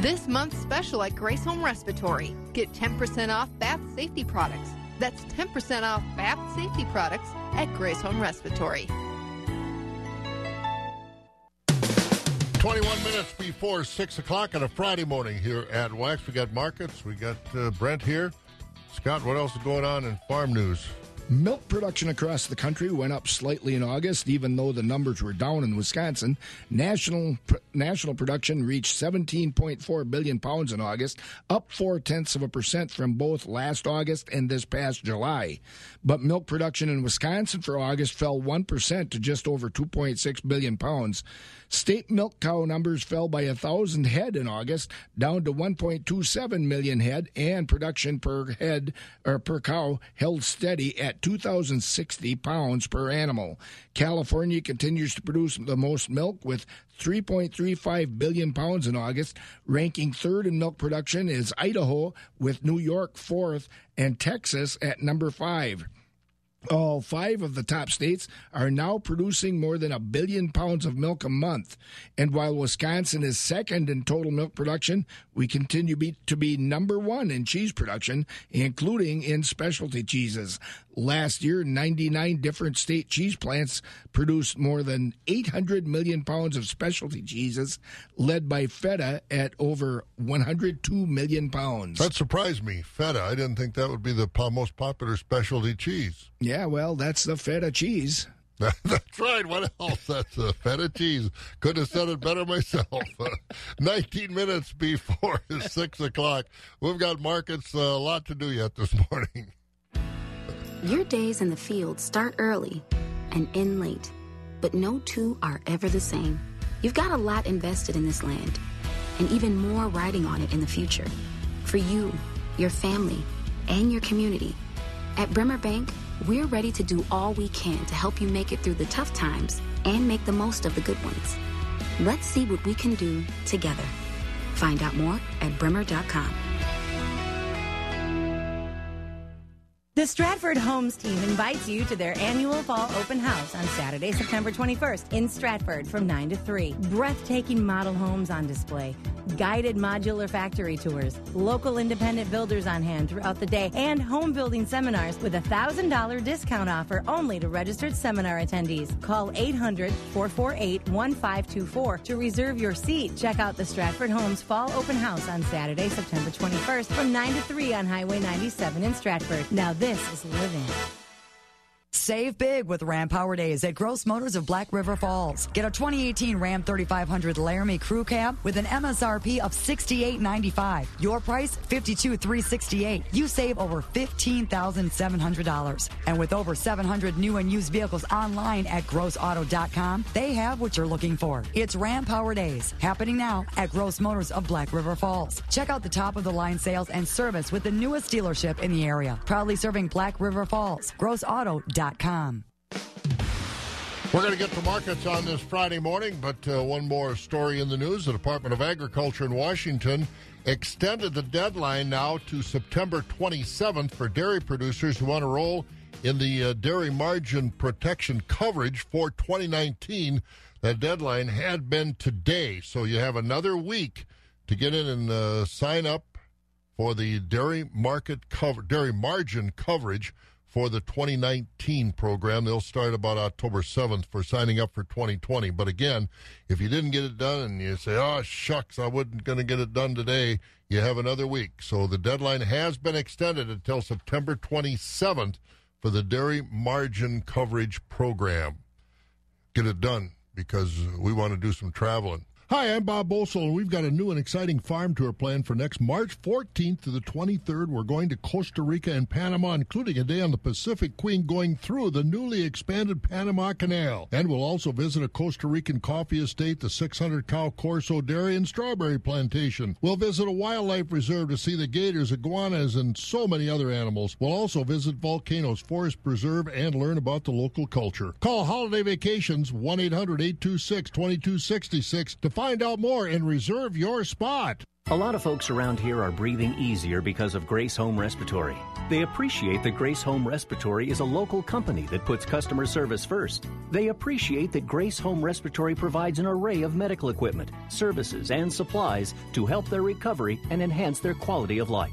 This month's special at Grace Home Respiratory. Get 10% off bath safety products. That's 10% off bath safety products at Grace Home Respiratory. 21 minutes before 6 o'clock on a Friday morning here at Wax. We got markets. We got uh, Brent here. Scott, what else is going on in farm news? Milk production across the country went up slightly in August, even though the numbers were down in Wisconsin. National national production reached 17.4 billion pounds in August, up four tenths of a percent from both last August and this past July. But milk production in Wisconsin for August fell one percent to just over 2.6 billion pounds. State milk cow numbers fell by a thousand head in August, down to 1.27 million head, and production per head or per cow held steady at 2,060 pounds per animal. California continues to produce the most milk with 3.35 billion pounds in August. Ranking third in milk production is Idaho, with New York fourth and Texas at number five. All five of the top states are now producing more than a billion pounds of milk a month. And while Wisconsin is second in total milk production, we continue be, to be number one in cheese production, including in specialty cheeses. Last year, 99 different state cheese plants produced more than 800 million pounds of specialty cheeses, led by feta at over 102 million pounds. That surprised me. Feta. I didn't think that would be the most popular specialty cheese. Yeah, well, that's the feta cheese. That's right. What else? That's uh, feta cheese. Could have said it better myself. 19 minutes before 6 o'clock. We've got markets, uh, a lot to do yet this morning. Your days in the field start early and end late, but no two are ever the same. You've got a lot invested in this land, and even more riding on it in the future. For you, your family, and your community. At Bremer Bank, we're ready to do all we can to help you make it through the tough times and make the most of the good ones. Let's see what we can do together. Find out more at bremer.com. The Stratford Homes team invites you to their annual fall open house on Saturday, September 21st in Stratford from 9 to 3. Breathtaking model homes on display, guided modular factory tours, local independent builders on hand throughout the day, and home building seminars with a $1,000 discount offer only to registered seminar attendees. Call 800 448 1524 to reserve your seat. Check out the Stratford Homes Fall Open House on Saturday, September 21st from 9 to 3 on Highway 97 in Stratford. Now, this is living. Save big with Ram Power Days at Gross Motors of Black River Falls. Get a 2018 Ram 3500 Laramie Crew Cab with an MSRP of $68.95. Your price $52,368. You save over $15,700. And with over 700 new and used vehicles online at grossauto.com, they have what you're looking for. It's Ram Power Days happening now at Gross Motors of Black River Falls. Check out the top of the line sales and service with the newest dealership in the area. Proudly serving Black River Falls. grossauto.com. We're going to get to markets on this Friday morning, but uh, one more story in the news. The Department of Agriculture in Washington extended the deadline now to September 27th for dairy producers who want to roll in the uh, dairy margin protection coverage for 2019. That deadline had been today, so you have another week to get in and uh, sign up for the dairy market cover, dairy margin coverage for the 2019 program. They'll start about October 7th for signing up for 2020. But again, if you didn't get it done and you say, oh, shucks, I wasn't going to get it done today, you have another week. So the deadline has been extended until September 27th for the dairy margin coverage program. Get it done because we want to do some traveling. Hi, I'm Bob Bosold, and we've got a new and exciting farm tour planned for next March 14th to the 23rd. We're going to Costa Rica and Panama, including a day on the Pacific Queen going through the newly expanded Panama Canal. And we'll also visit a Costa Rican coffee estate, the 600 cow Corso Dairy and Strawberry Plantation. We'll visit a wildlife reserve to see the gators, iguanas, and so many other animals. We'll also visit Volcanoes Forest Preserve and learn about the local culture. Call Holiday Vacations 1 800 826 2266 to find out more and reserve your spot. A lot of folks around here are breathing easier because of Grace Home Respiratory. They appreciate that Grace Home Respiratory is a local company that puts customer service first. They appreciate that Grace Home Respiratory provides an array of medical equipment, services, and supplies to help their recovery and enhance their quality of life.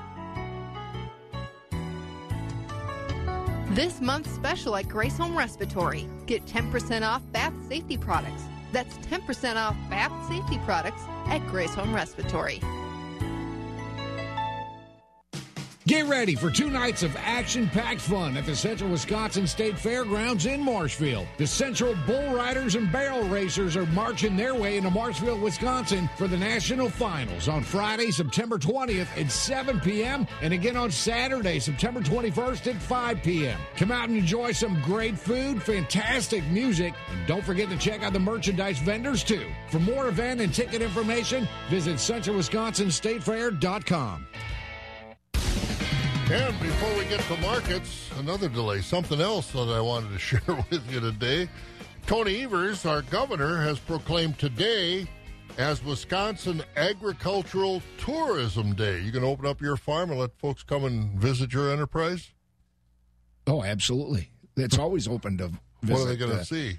This month's special at Grace Home Respiratory. Get 10% off bath safety products. That's 10% off bath safety products at Grace Home Respiratory. Get ready for two nights of action packed fun at the Central Wisconsin State Fairgrounds in Marshfield. The Central Bull Riders and Barrel Racers are marching their way into Marshfield, Wisconsin for the national finals on Friday, September 20th at 7 p.m. and again on Saturday, September 21st at 5 p.m. Come out and enjoy some great food, fantastic music, and don't forget to check out the merchandise vendors too. For more event and ticket information, visit centralwisconsinstatefair.com. And before we get to markets, another delay. Something else that I wanted to share with you today. Tony Evers, our governor, has proclaimed today as Wisconsin Agricultural Tourism Day. You can open up your farm and let folks come and visit your enterprise? Oh, absolutely. It's always open to visit. What are they going to uh, see?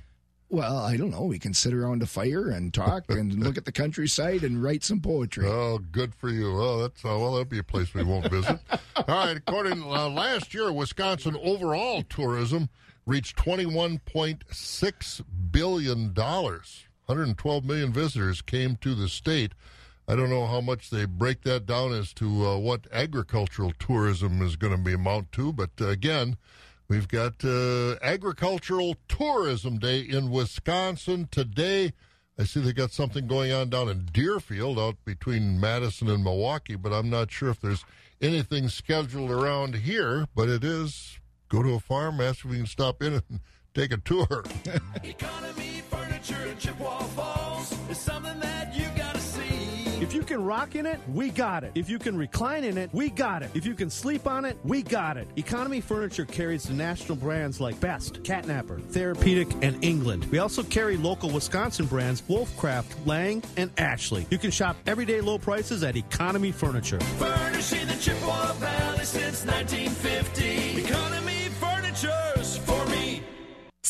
Well, I don't know. We can sit around a fire and talk and look at the countryside and write some poetry. Oh, good for you. Well, that's uh, well, that'd be a place we won't visit. All right. According uh, last year, Wisconsin overall tourism reached twenty-one point six billion dollars. 112 million visitors came to the state. I don't know how much they break that down as to uh, what agricultural tourism is going to be amount to, but uh, again, we've got uh, Agricultural Tourism Day in Wisconsin today. I see they got something going on down in Deerfield, out between Madison and Milwaukee, but I'm not sure if there's anything scheduled around here. But it is go to a farm, ask if we can stop in and take a tour. Economy Furniture Chippewa Falls is something that you can rock in it, we got it. If you can recline in it, we got it. If you can sleep on it, we got it. Economy Furniture carries the national brands like Best, Catnapper, Therapeutic, and England. We also carry local Wisconsin brands Wolfcraft, Lang, and Ashley. You can shop everyday low prices at Economy Furniture. Furnishing the Chippewa Valley since 1950.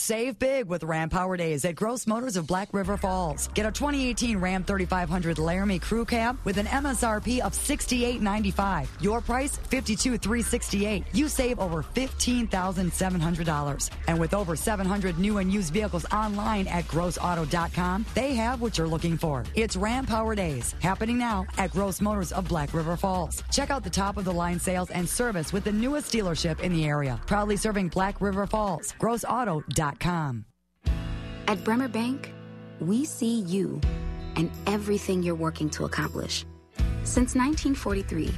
Save big with Ram Power Days at Gross Motors of Black River Falls. Get a 2018 Ram 3500 Laramie Crew Cab with an MSRP of $68.95. Your price $52,368. You save over $15,700. And with over 700 new and used vehicles online at grossauto.com, they have what you're looking for. It's Ram Power Days happening now at Gross Motors of Black River Falls. Check out the top of the line sales and service with the newest dealership in the area. Proudly serving Black River Falls. grossauto.com bremerbank.com. At Bremer Bank, we see you and everything you're working to accomplish. Since 1943,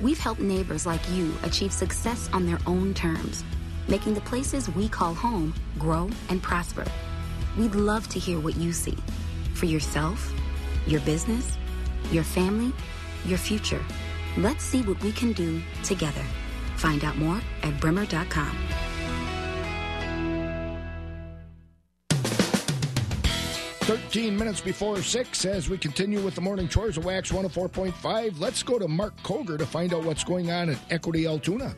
we've helped neighbors like you achieve success on their own terms, making the places we call home grow and prosper. We'd love to hear what you see for yourself, your business, your family, your future. Let's see what we can do together. Find out more at Bremer.com. 13 minutes before 6 as we continue with the morning chores of Wax 104.5. Let's go to Mark Koger to find out what's going on at Equity Altoona.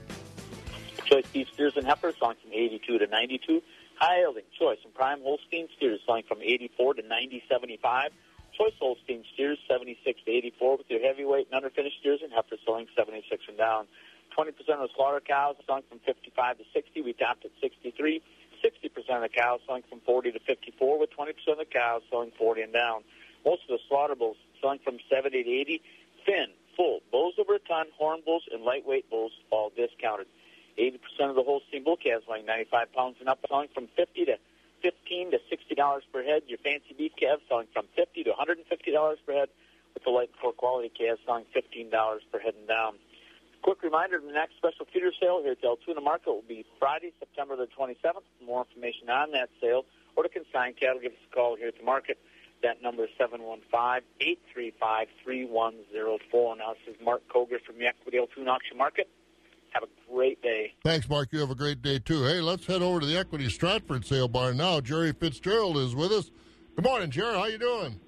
Choice beef steers and heifers selling from 82 to 92. High yielding choice and prime Holstein steers selling from 84 to ninety seventy-five. Choice Holstein steers 76 to 84 with your heavyweight and underfinished steers and heifers selling 76 and down. 20% of the slaughter cows selling from 55 to 60. We topped at 63. 60% of the cows selling from 40 to 54, with 20% of the cows selling 40 and down. Most of the slaughter bulls selling from 70 to 80. Thin, full, bulls over a ton, horn bulls, and lightweight bulls all discounted. 80% of the Holstein bull calves weighing 95 pounds and up selling from 50 to 15 to 60 dollars per head. Your fancy beef calves selling from 50 to 150 dollars per head, with the light and poor quality calves selling 15 dollars per head and down. Quick reminder, the next special feeder sale here at Altoona Market will be Friday, September the 27th. For more information on that sale or to consign cattle, give us a call here at the market. That number is 715-835-3104. Now, this is Mark Koger from the Equity Altoona Auction Market. Have a great day. Thanks, Mark. You have a great day, too. Hey, let's head over to the Equity Stratford sale barn now. Jerry Fitzgerald is with us. Good morning, Jerry. How you doing?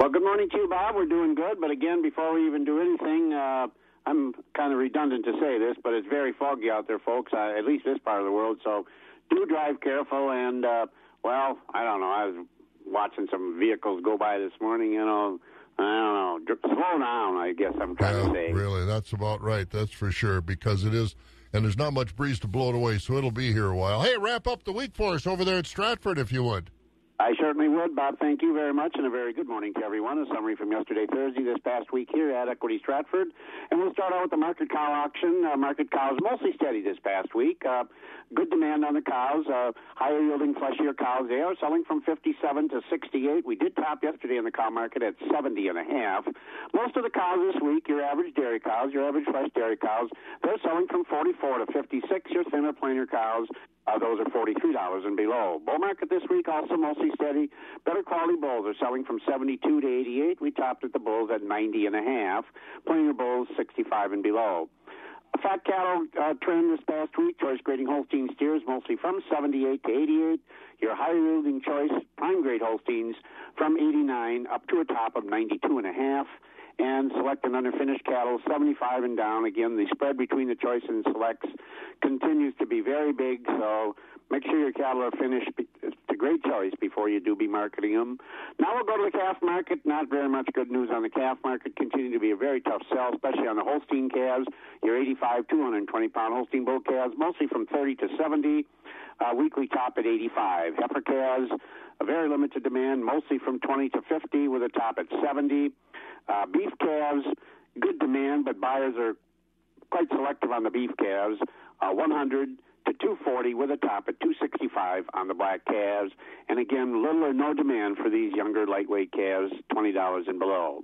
Well, good morning to you, Bob. We're doing good, but again, before we even do anything, uh, I'm kind of redundant to say this, but it's very foggy out there, folks. Uh, at least this part of the world. So do drive careful. And uh, well, I don't know. I was watching some vehicles go by this morning. You know, I don't know. Slow down. I guess I'm trying to say. Really, that's about right. That's for sure because it is, and there's not much breeze to blow it away, so it'll be here a while. Hey, wrap up the week for us over there at Stratford, if you would. I certainly would, Bob. Thank you very much, and a very good morning to everyone. A summary from yesterday, Thursday, this past week here at Equity Stratford. And we'll start out with the market cow auction. Uh, market cows mostly steady this past week. Uh, good demand on the cows. Uh, higher yielding, fleshier cows. They are selling from 57 to 68. We did top yesterday in the cow market at 70 and a half. Most of the cows this week, your average dairy cows, your average fresh dairy cows, they're selling from 44 to 56. Your thinner, plainer cows, uh, those are $43 and below. Bull market this week also mostly steady. Better quality bulls are selling from 72 to 88. We topped at the bulls at 90 and a half. Plainer bulls 65 and below. A fat cattle uh, trend this past week, choice grading Holstein steers mostly from 78 to 88. Your higher yielding choice prime grade Holsteins from 89 up to a top of 92 and a half and select and underfinished cattle 75 and down. Again, the spread between the choice and selects continues to be very big, so make sure your cattle are finished. It's a great choice before you do be marketing them. Now we'll go to the calf market. Not very much good news on the calf market. Continue to be a very tough sell, especially on the Holstein calves. Your 85, 220 pound Holstein bull calves, mostly from 30 to 70. Uh, weekly top at 85. Heifer calves, a very limited demand, mostly from 20 to 50, with a top at 70. Uh, beef calves, good demand, but buyers are quite selective on the beef calves. Uh, 100 to 240 with a top at 265 on the black calves. And again, little or no demand for these younger lightweight calves, $20 and below.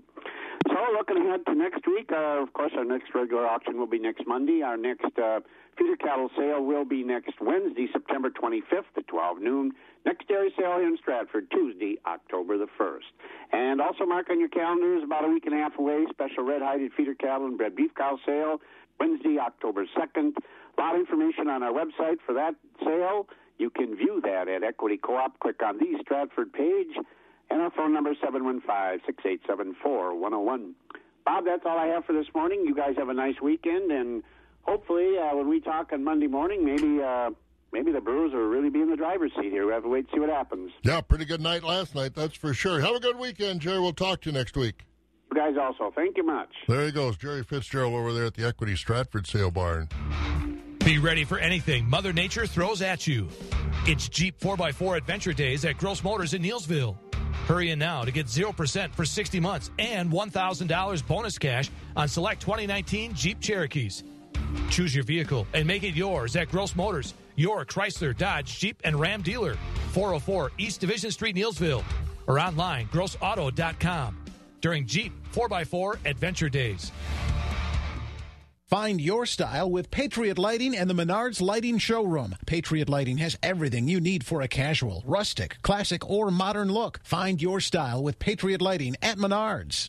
So looking ahead to next week, uh, of course, our next regular auction will be next Monday. Our next uh, feeder cattle sale will be next Wednesday, September 25th at 12 noon. Next dairy sale here in Stratford, Tuesday, October the 1st. And also mark on your calendars about a week and a half away, special red-hided feeder cattle and bred beef cow sale, Wednesday, October 2nd. A lot of information on our website for that sale. You can view that at Equity Co-op. Click on the Stratford page. And our phone number is 715-6874-101. Bob, that's all I have for this morning. You guys have a nice weekend, and hopefully uh, when we talk on Monday morning, maybe uh, maybe the Brewers will really be in the driver's seat here. We have to wait and see what happens. Yeah, pretty good night last night, that's for sure. Have a good weekend, Jerry. We'll talk to you next week. You guys also. Thank you much. There he goes, Jerry Fitzgerald over there at the Equity Stratford sale barn. Be ready for anything Mother Nature throws at you. It's Jeep 4x4 Adventure Days at Gross Motors in Neillsville. Hurry in now to get 0% for 60 months and $1,000 bonus cash on select 2019 Jeep Cherokees. Choose your vehicle and make it yours at Gross Motors, your Chrysler, Dodge, Jeep, and Ram dealer. 404 East Division Street, Neillsville. Or online, grossauto.com. During Jeep 4x4 Adventure Days. Find your style with Patriot Lighting and the Menards Lighting Showroom. Patriot Lighting has everything you need for a casual, rustic, classic, or modern look. Find your style with Patriot Lighting at Menards.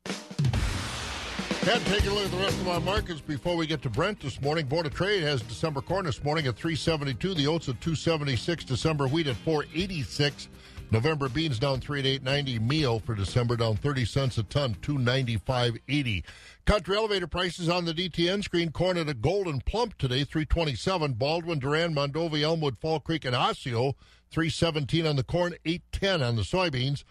And taking a look at the rest of our markets before we get to Brent this morning. Board of Trade has December corn this morning at 372. The oats at 276. December wheat at 486. November beans down 3 at 890. Meal for December down 30 cents a ton, 295.80. Country elevator prices on the DTN screen. Corn at a Gold'n Plump today, 327. Baldwin, Durand, Mondovi, Elmwood, Fall Creek, and Osseo, 317 on the corn, 810 on the soybeans.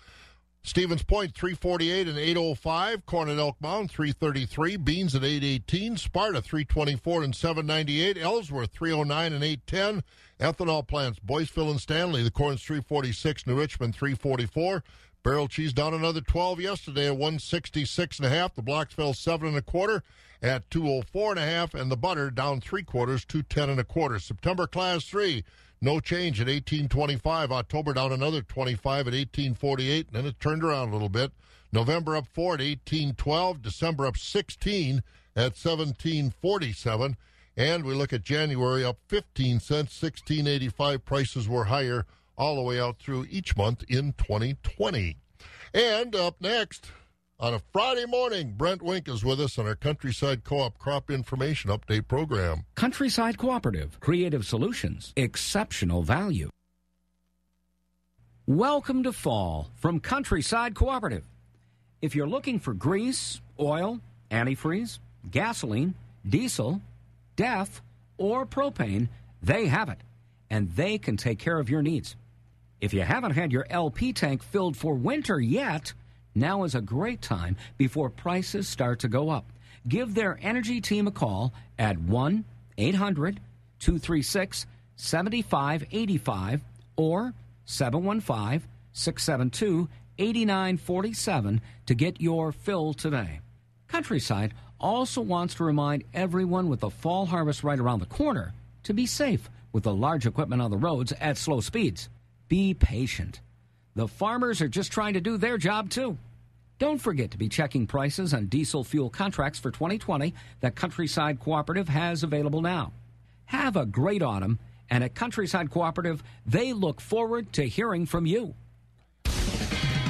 Stevens Point 348 and 805. Corn at Elk Mound 333. Beans at 818. Sparta 324 and 798. Ellsworth 309 and 810. Ethanol plants Boyceville and Stanley. The corn's 346. New Richmond 344. Barrel cheese down another 12 yesterday at 166 and a half. The blocks fell seven and a quarter at 204 and a half, and the butter down three quarters, 210 and a quarter. September class three. No change at 1825. October down another 25 at 1848, and then it turned around a little bit. November up 4 at 1812. December up 16 at 1747. And we look at January up 15 cents, 1685. Prices were higher all the way out through each month in 2020. And up next, on a Friday morning, Brent Wink is with us on our Countryside Co op Crop Information Update program. Countryside Cooperative, creative solutions, exceptional value. Welcome to fall from Countryside Cooperative. If you're looking for grease, oil, antifreeze, gasoline, diesel, DEF, or propane, they have it, and they can take care of your needs. If you haven't had your LP tank filled for winter yet, now is a great time before prices start to go up. Give their energy team a call at 1 800 236 7585 or 715 672 8947 to get your fill today. Countryside also wants to remind everyone with the fall harvest right around the corner to be safe with the large equipment on the roads at slow speeds. Be patient. The farmers are just trying to do their job too. Don't forget to be checking prices on diesel fuel contracts for 2020 that Countryside Cooperative has available now. Have a great autumn, and at Countryside Cooperative, they look forward to hearing from you.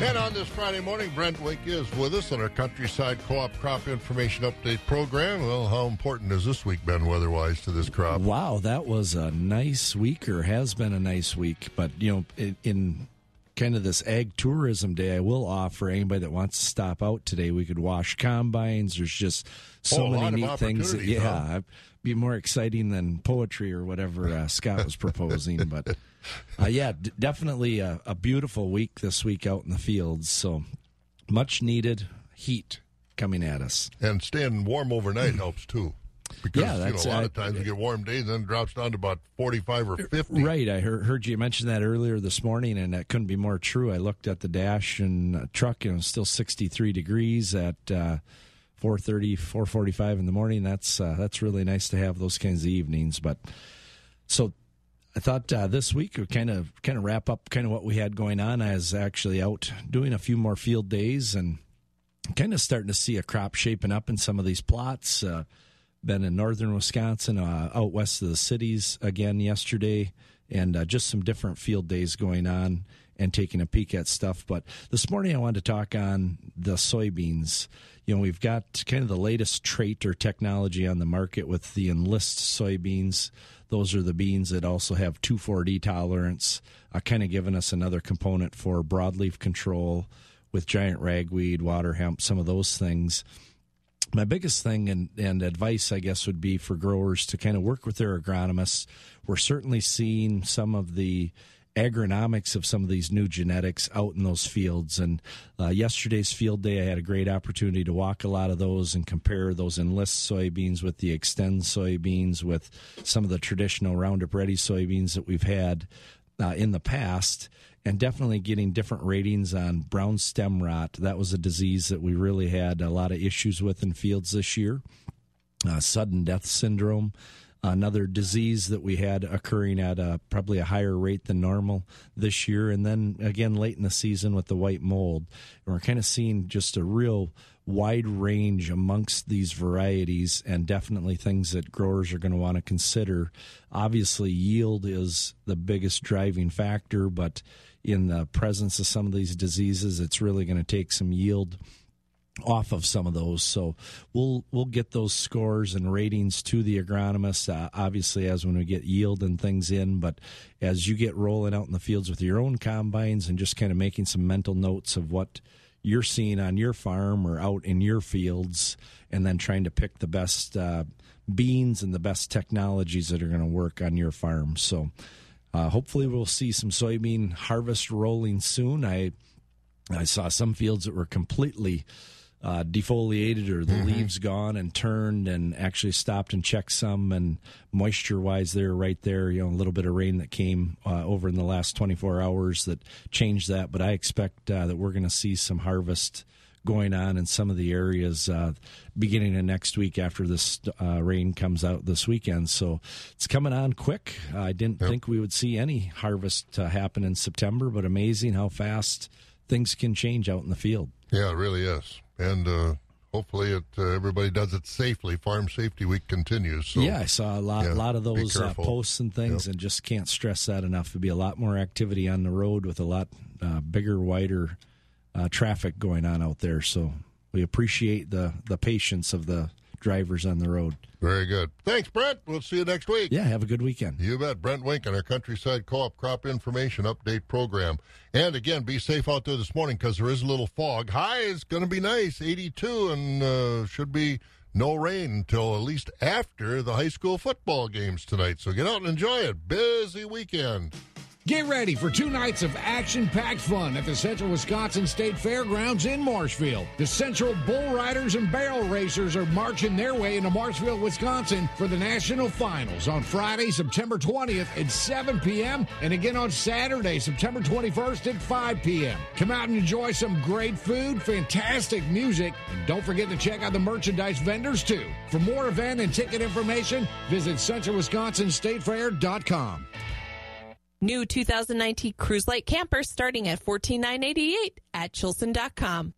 And on this Friday morning, Brent Wink is with us on our Countryside Co-op Crop Information Update program. Well, how important has this week been weather-wise to this crop? Wow, that was a nice week, or has been a nice week. But you know, in, in kind of this ag tourism day, I will offer anybody that wants to stop out today. We could wash combines. There's just so Oh, many neat things. That, yeah, huh? it'd be more exciting than poetry or whatever uh, Scott was proposing. But uh, yeah, d- definitely a, a beautiful week this week out in the fields. So much needed heat coming at us. And staying warm overnight helps too. Because Yeah, you know, a lot uh, of times you get warm days, and then it drops down to about 45 or 50. Right. I heard, heard you mention that earlier this morning, and that couldn't be more true. I looked at the dash and uh, truck, and it was still 63 degrees at uh, 4.30, 4.45 in the morning. That's uh, that's really nice to have those kinds of evenings. But so I thought uh, this week would kind of kind of wrap up kind of what we had going on. I was actually out doing a few more field days and kind of starting to see a crop shaping up in some of these plots. Uh, been in northern Wisconsin, uh, out west of the cities again yesterday, and uh, just some different field days going on and taking a peek at stuff. But this morning I wanted to talk on the soybeans. You know, we've got kind of the latest trait or technology on the market with the Enlist soybeans. Those are the beans that also have 2,4-D tolerance, uh, kind of giving us another component for broadleaf control with giant ragweed, water hemp, some of those things my biggest thing and, and advice, I guess, would be for growers to kind of work with their agronomists. We're certainly seeing some of the agronomics of some of these new genetics out in those fields. And uh, yesterday's field day, I had a great opportunity to walk a lot of those and compare those Enlist soybeans with the Xtend soybeans, with some of the traditional Roundup Ready soybeans that we've had uh, in the past and definitely getting different ratings on brown stem rot. That was a disease that we really had a lot of issues with in fields this year. Uh, sudden death syndrome, another disease that we had occurring at a, probably a higher rate than normal this year. And then again, late in the season with the white mold. And we're kind of seeing just a real wide range amongst these varieties and definitely things that growers are going to want to consider. Obviously, yield is the biggest driving factor, but in the presence of some of these diseases, it's really going to take some yield off of some of those. So we'll we'll get those scores and ratings to the agronomists. Uh, obviously, as when we get yield and things in, but as you get rolling out in the fields with your own combines and just kind of making some mental notes of what you're seeing on your farm or out in your fields, and then trying to pick the best uh, beans and the best technologies that are going to work on your farm. So. Uh, hopefully, we'll see some soybean harvest rolling soon. I I saw some fields that were completely uh, defoliated or the Mm-hmm. leaves gone and turned and actually stopped and checked some and moisture wise they're right there you know a little bit of rain that came uh, over in the last 24 hours that changed that. But i expect uh, that we're going to see some harvest going on in some of the areas uh, beginning of next week after this uh, rain comes out this weekend. So it's coming on quick. I didn't think we would see any harvest uh, happen in september but amazing how fast things can change out in the field. Yeah, it really is. And uh, hopefully it uh, everybody does it safely. Farm Safety Week continues. So, yeah, I saw a lot, yeah, lot of those uh, posts and things, and just can't stress that enough. There'd be a lot more activity on the road with a lot uh, bigger, wider uh, traffic going on out there. So we appreciate the the patience of the drivers on the road. Very good. Thanks, Brent. We'll see you next week. Yeah, have a good weekend. You bet. Brent Wink on our Countryside Co-op Crop Information Update Program. And again, be safe out there this morning because there is a little fog. High is going to be nice, 82, and uh, should be no rain until at least after the high school football games tonight. So get out and enjoy it. Busy weekend. Get ready for two nights of action packed fun at the Central Wisconsin State Fairgrounds in Marshfield. The Central Bull Riders and Barrel Racers are marching their way into Marshfield, Wisconsin for the national finals on Friday, September 20th at 7 p.m. and again on Saturday, September 21st at 5 p.m. Come out and enjoy some great food, fantastic music, and don't forget to check out the merchandise vendors too. For more event and ticket information, visit centralwisconsinstatefair.com. New 2019 Cruise Light Camper starting at 14,988 at Chilson.com.